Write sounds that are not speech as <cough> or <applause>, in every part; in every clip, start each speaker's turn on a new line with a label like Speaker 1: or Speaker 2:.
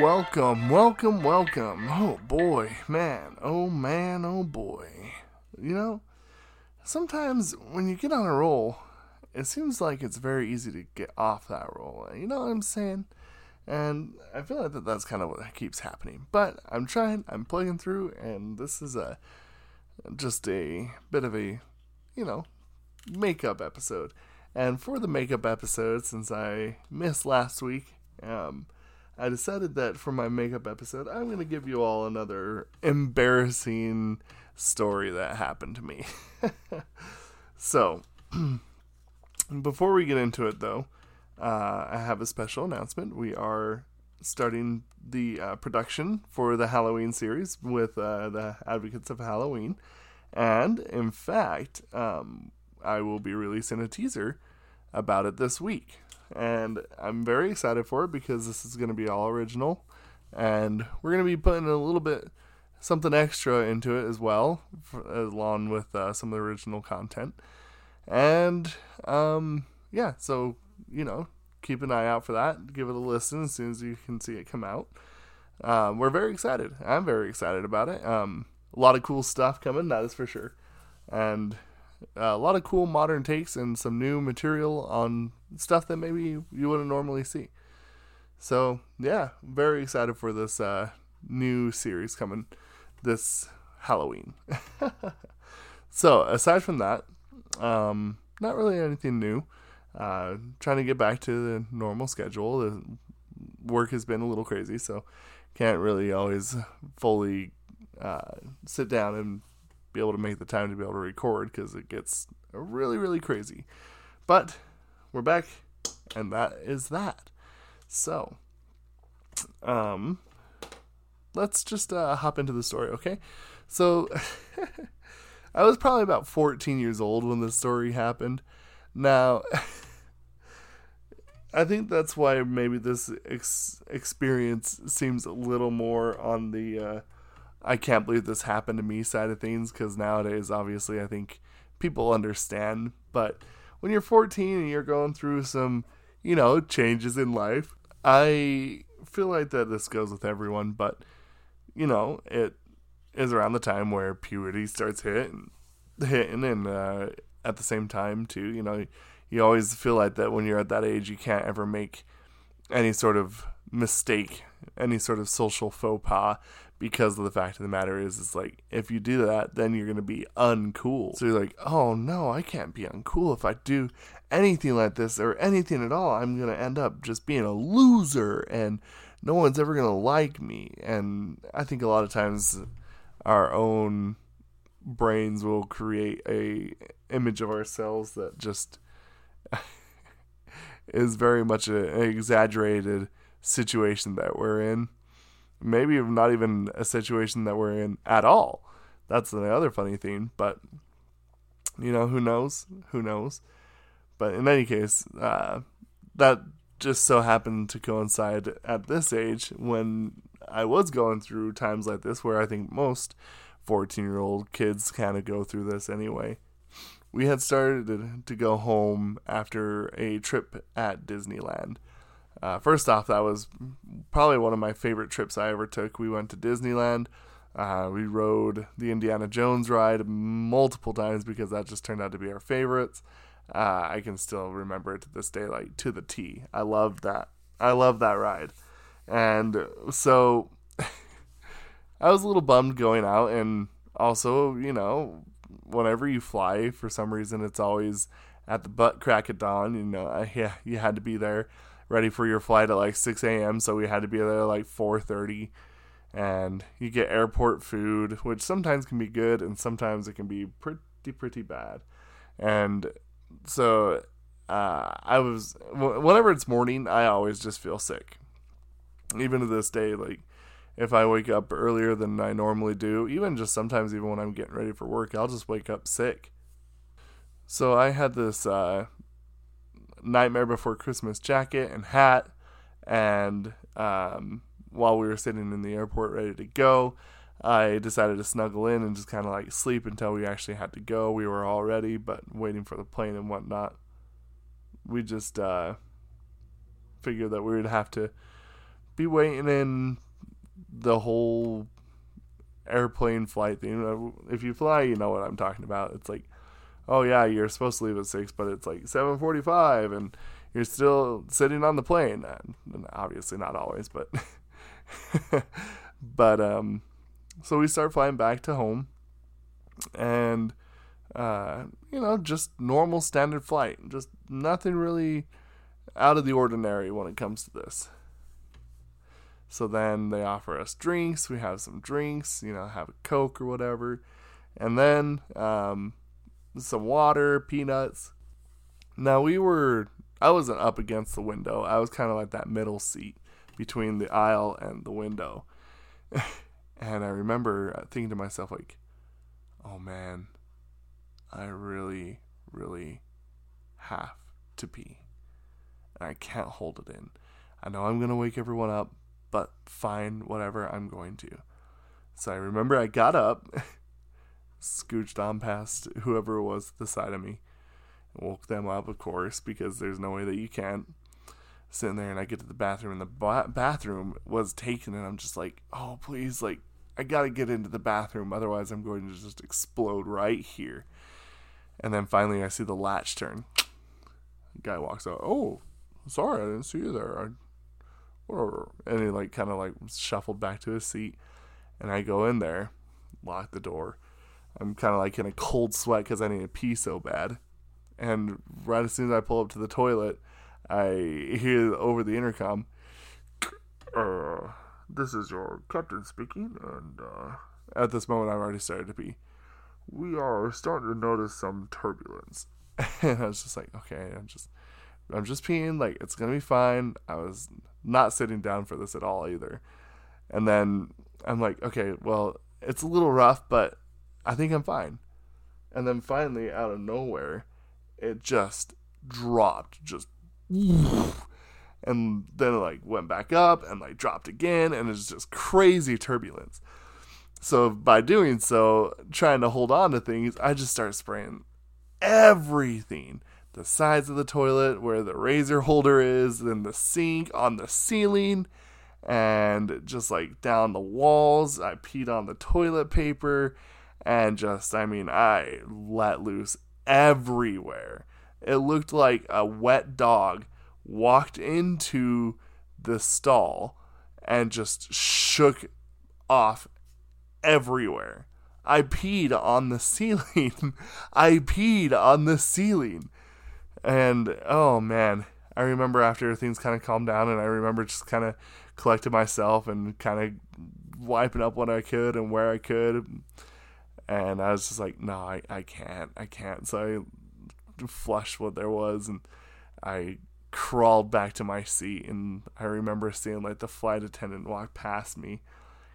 Speaker 1: Welcome, welcome, welcome. Oh boy, man, oh man, oh boy. You know, sometimes when you get on a roll, it seems like it's very easy to get off that roll. You know what I'm saying? And I feel like that that's kind of what keeps happening. But I'm trying, I'm plugging through, and this is a just a bit of a, you know, makeup episode. And for the makeup episode, since I missed last week, um, I decided that for my makeup episode, I'm going to give you all another embarrassing story that happened to me. <laughs> so, <clears throat> before we get into it, though, uh, I have a special announcement. We are starting the uh, production for the Halloween series with uh, the Advocates of Halloween. And in fact, um, I will be releasing a teaser about it this week and I'm very excited for it because this is going to be all original, and we're going to be putting a little bit something extra into it as well, along with uh, some of the original content. And um, yeah, so you know, keep an eye out for that. Give it a listen as soon as you can see it come out. Um, we're very excited. I'm very excited about it. Um, a lot of cool stuff coming, that is for sure. And uh, a lot of cool modern takes and some new material on stuff that maybe you wouldn't normally see. So yeah, very excited for this uh, new series coming this Halloween. <laughs> so aside from that, um, not really anything new. Uh, trying to get back to the normal schedule. The work has been a little crazy, so can't really always fully uh, sit down and be able to make the time to be able to record because it gets really, really crazy. But we're back, and that is that. So, um, let's just uh, hop into the story, okay? So, <laughs> I was probably about 14 years old when this story happened. Now, <laughs> I think that's why maybe this ex- experience seems a little more on the uh, I can't believe this happened to me side of things because nowadays, obviously, I think people understand. But when you're 14 and you're going through some, you know, changes in life, I feel like that this goes with everyone. But, you know, it is around the time where puberty starts hitting, hitting and uh, at the same time, too, you know, you always feel like that when you're at that age, you can't ever make any sort of mistake, any sort of social faux pas because of the fact of the matter is it's like if you do that then you're going to be uncool. So you're like oh no i can't be uncool. If i do anything like this or anything at all i'm going to end up just being a loser and no one's ever going to like me. And i think a lot of times our own brains will create a image of ourselves that just <laughs> is very much a, an exaggerated situation that we're in maybe not even a situation that we're in at all. That's the other funny thing. But you know, who knows? Who knows? But in any case, uh, that just so happened to coincide at this age when I was going through times like this, where I think most 14 year old kids kind of go through this anyway. We had started to go home after a trip at Disneyland. Uh, first off, that was probably one of my favorite trips I ever took. We went to Disneyland. Uh, we rode the Indiana Jones ride multiple times because that just turned out to be our favorites. Uh, I can still remember it to this day, like to the T. I loved that. I love that ride. And so <laughs> I was a little bummed going out. And also, you know, whenever you fly, for some reason, it's always at the butt crack at dawn. You know, <laughs> yeah, you had to be there ready for your flight at like 6 a.m. So we had to be there like 4:30, and you get airport food, which sometimes can be good and sometimes it can be pretty pretty bad. And so uh, I was whenever it's morning, I always just feel sick. Even to this day, like if I wake up earlier than I normally do, even just sometimes even when I'm getting ready for work, I'll just wake up sick. So I had this uh, Nightmare Before Christmas jacket and hat. And um, while we were sitting in the airport ready to go, I decided to snuggle in and just kind of like sleep until we actually had to go. We were all ready, but waiting for the plane and whatnot. We just uh, figured that we would have to be waiting in the whole airplane flight thing. If you fly, you know what I'm talking about. It's like, oh yeah, you're supposed to leave at six, but it's like seven forty-five, and you're still sitting on the plane. And obviously, not always, but <laughs> but um, so we start flying back to home, and uh, you know, just normal standard flight, just nothing really out of the ordinary when it comes to this. So then they offer us drinks. We have some drinks, you know, have a Coke or whatever. And then um, some water, peanuts. Now we were, I wasn't up against the window. I was kind of like that middle seat between the aisle and the window. <laughs> and I remember uh, thinking to myself, like, oh man, I really, really have to pee. And I can't hold it in. I know I'm going to wake everyone up, but fine, whatever, I'm going to. So I remember I got up, <laughs> scooched on past whoever was the side of me, woke them up, of course, because there's no way that you can't. Sitting there, and I get to the bathroom, and the ba- bathroom was taken, and I'm just like, oh, please, like, I gotta get into the bathroom, otherwise, I'm going to just explode right here. And then finally, I see the latch turn. Guy walks out. Oh, sorry, I didn't see you there. I and he like kind of like shuffled back to his seat and i go in there lock the door i'm kind of like in a cold sweat because i need to pee so bad. And right as soon as i pull up to the toilet i hear over the intercom uh, this is your captain speaking and uh, at this moment i've already started to pee. We are starting to notice some turbulence. <laughs> And i was just like okay i'm just i'm just peeing like it's gonna be fine. I was not sitting down for this at all either. And then I'm like, okay, well, it's a little rough, but I think I'm fine. And then finally, out of nowhere, it just dropped, just, <laughs> and then it like went back up and like dropped again, and it's just crazy turbulence. So by doing so, trying to hold on to things, I just start spraying everything the sides of the toilet where the razor holder is, then the sink on the ceiling, and just like down the walls. I peed on the toilet paper, and just, I mean, I let loose everywhere. It looked like a wet dog walked into the stall and just shook off everywhere. I peed on the <laughs> ceiling. I peed on the ceiling. And oh man, I remember after things kind of calmed down, and I remember just kind of collecting myself and kind of wiping up what I could and where I could. And I was just like, no, I, I can't, I can't. So I flushed what there was, and I crawled back to my seat. And I remember seeing like the flight attendant walk past me,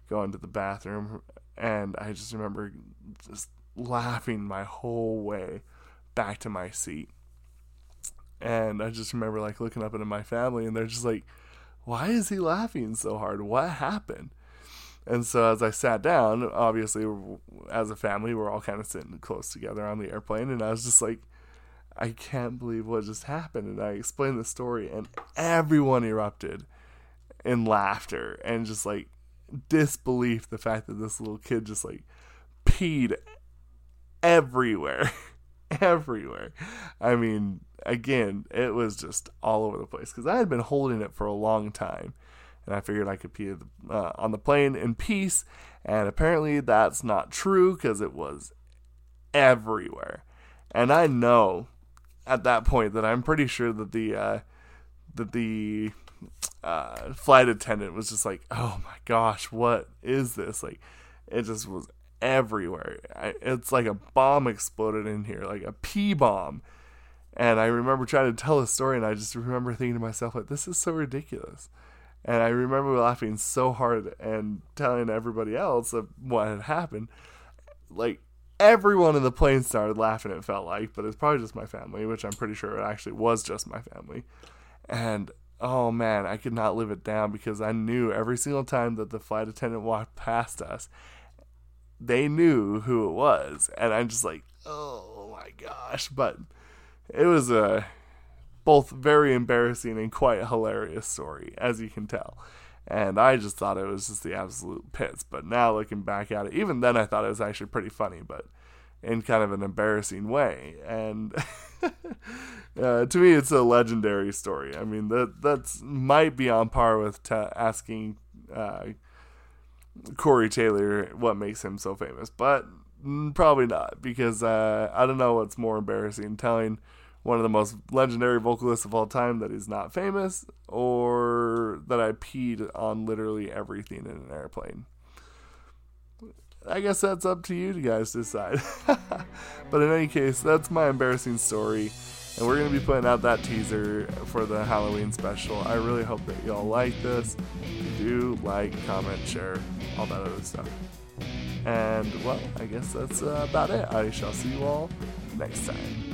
Speaker 1: going to the bathroom, and I just remember just laughing my whole way back to my seat. And I just remember like looking up into my family and they're just like, why is he laughing so hard? What happened? And so as I sat down, obviously as a family, we're all kind of sitting close together on the airplane. And I was just like, I can't believe what just happened. And I explained the story and everyone erupted in laughter and just like disbelief the fact that this little kid just like peed everywhere. <laughs> everywhere. I mean, again, it was just all over the place because I had been holding it for a long time, and I figured I could pee uh, on the plane in peace. And apparently, that's not true because it was everywhere. And I know at that point that I'm pretty sure that the uh, that the uh, flight attendant was just like, "Oh my gosh, what is this?" Like, it just was everywhere. I, it's like a bomb exploded in here, like a pee bomb. And I remember trying to tell a story, and I just remember thinking to myself, like, this is so ridiculous. And I remember laughing so hard and telling everybody else of what had happened. Like, everyone in the plane started laughing, it felt like, but it's probably just my family, which I'm pretty sure it actually was just my family. And oh man, I could not live it down because I knew every single time that the flight attendant walked past us, they knew who it was, and I'm just like, oh my gosh! But it was a both very embarrassing and quite hilarious story, as you can tell. And I just thought it was just the absolute pits. But now looking back at it, even then I thought it was actually pretty funny, but in kind of an embarrassing way. And <laughs> uh, to me, it's a legendary story. I mean, that that's might be on par with t- asking uh, Corey Taylor what makes him so famous, but probably not because uh, I don't know what's more embarrassing telling one of the most legendary vocalists of all time that is not famous, or that I peed on literally everything in an airplane. I guess that's up to you guys to decide. <laughs> but in any case, that's my embarrassing story. And we're going to be putting out that teaser for the Halloween special. I really hope that y'all like this. Do like, comment, share, all that other stuff. And, well, I guess that's uh, about it. I shall see you all next time.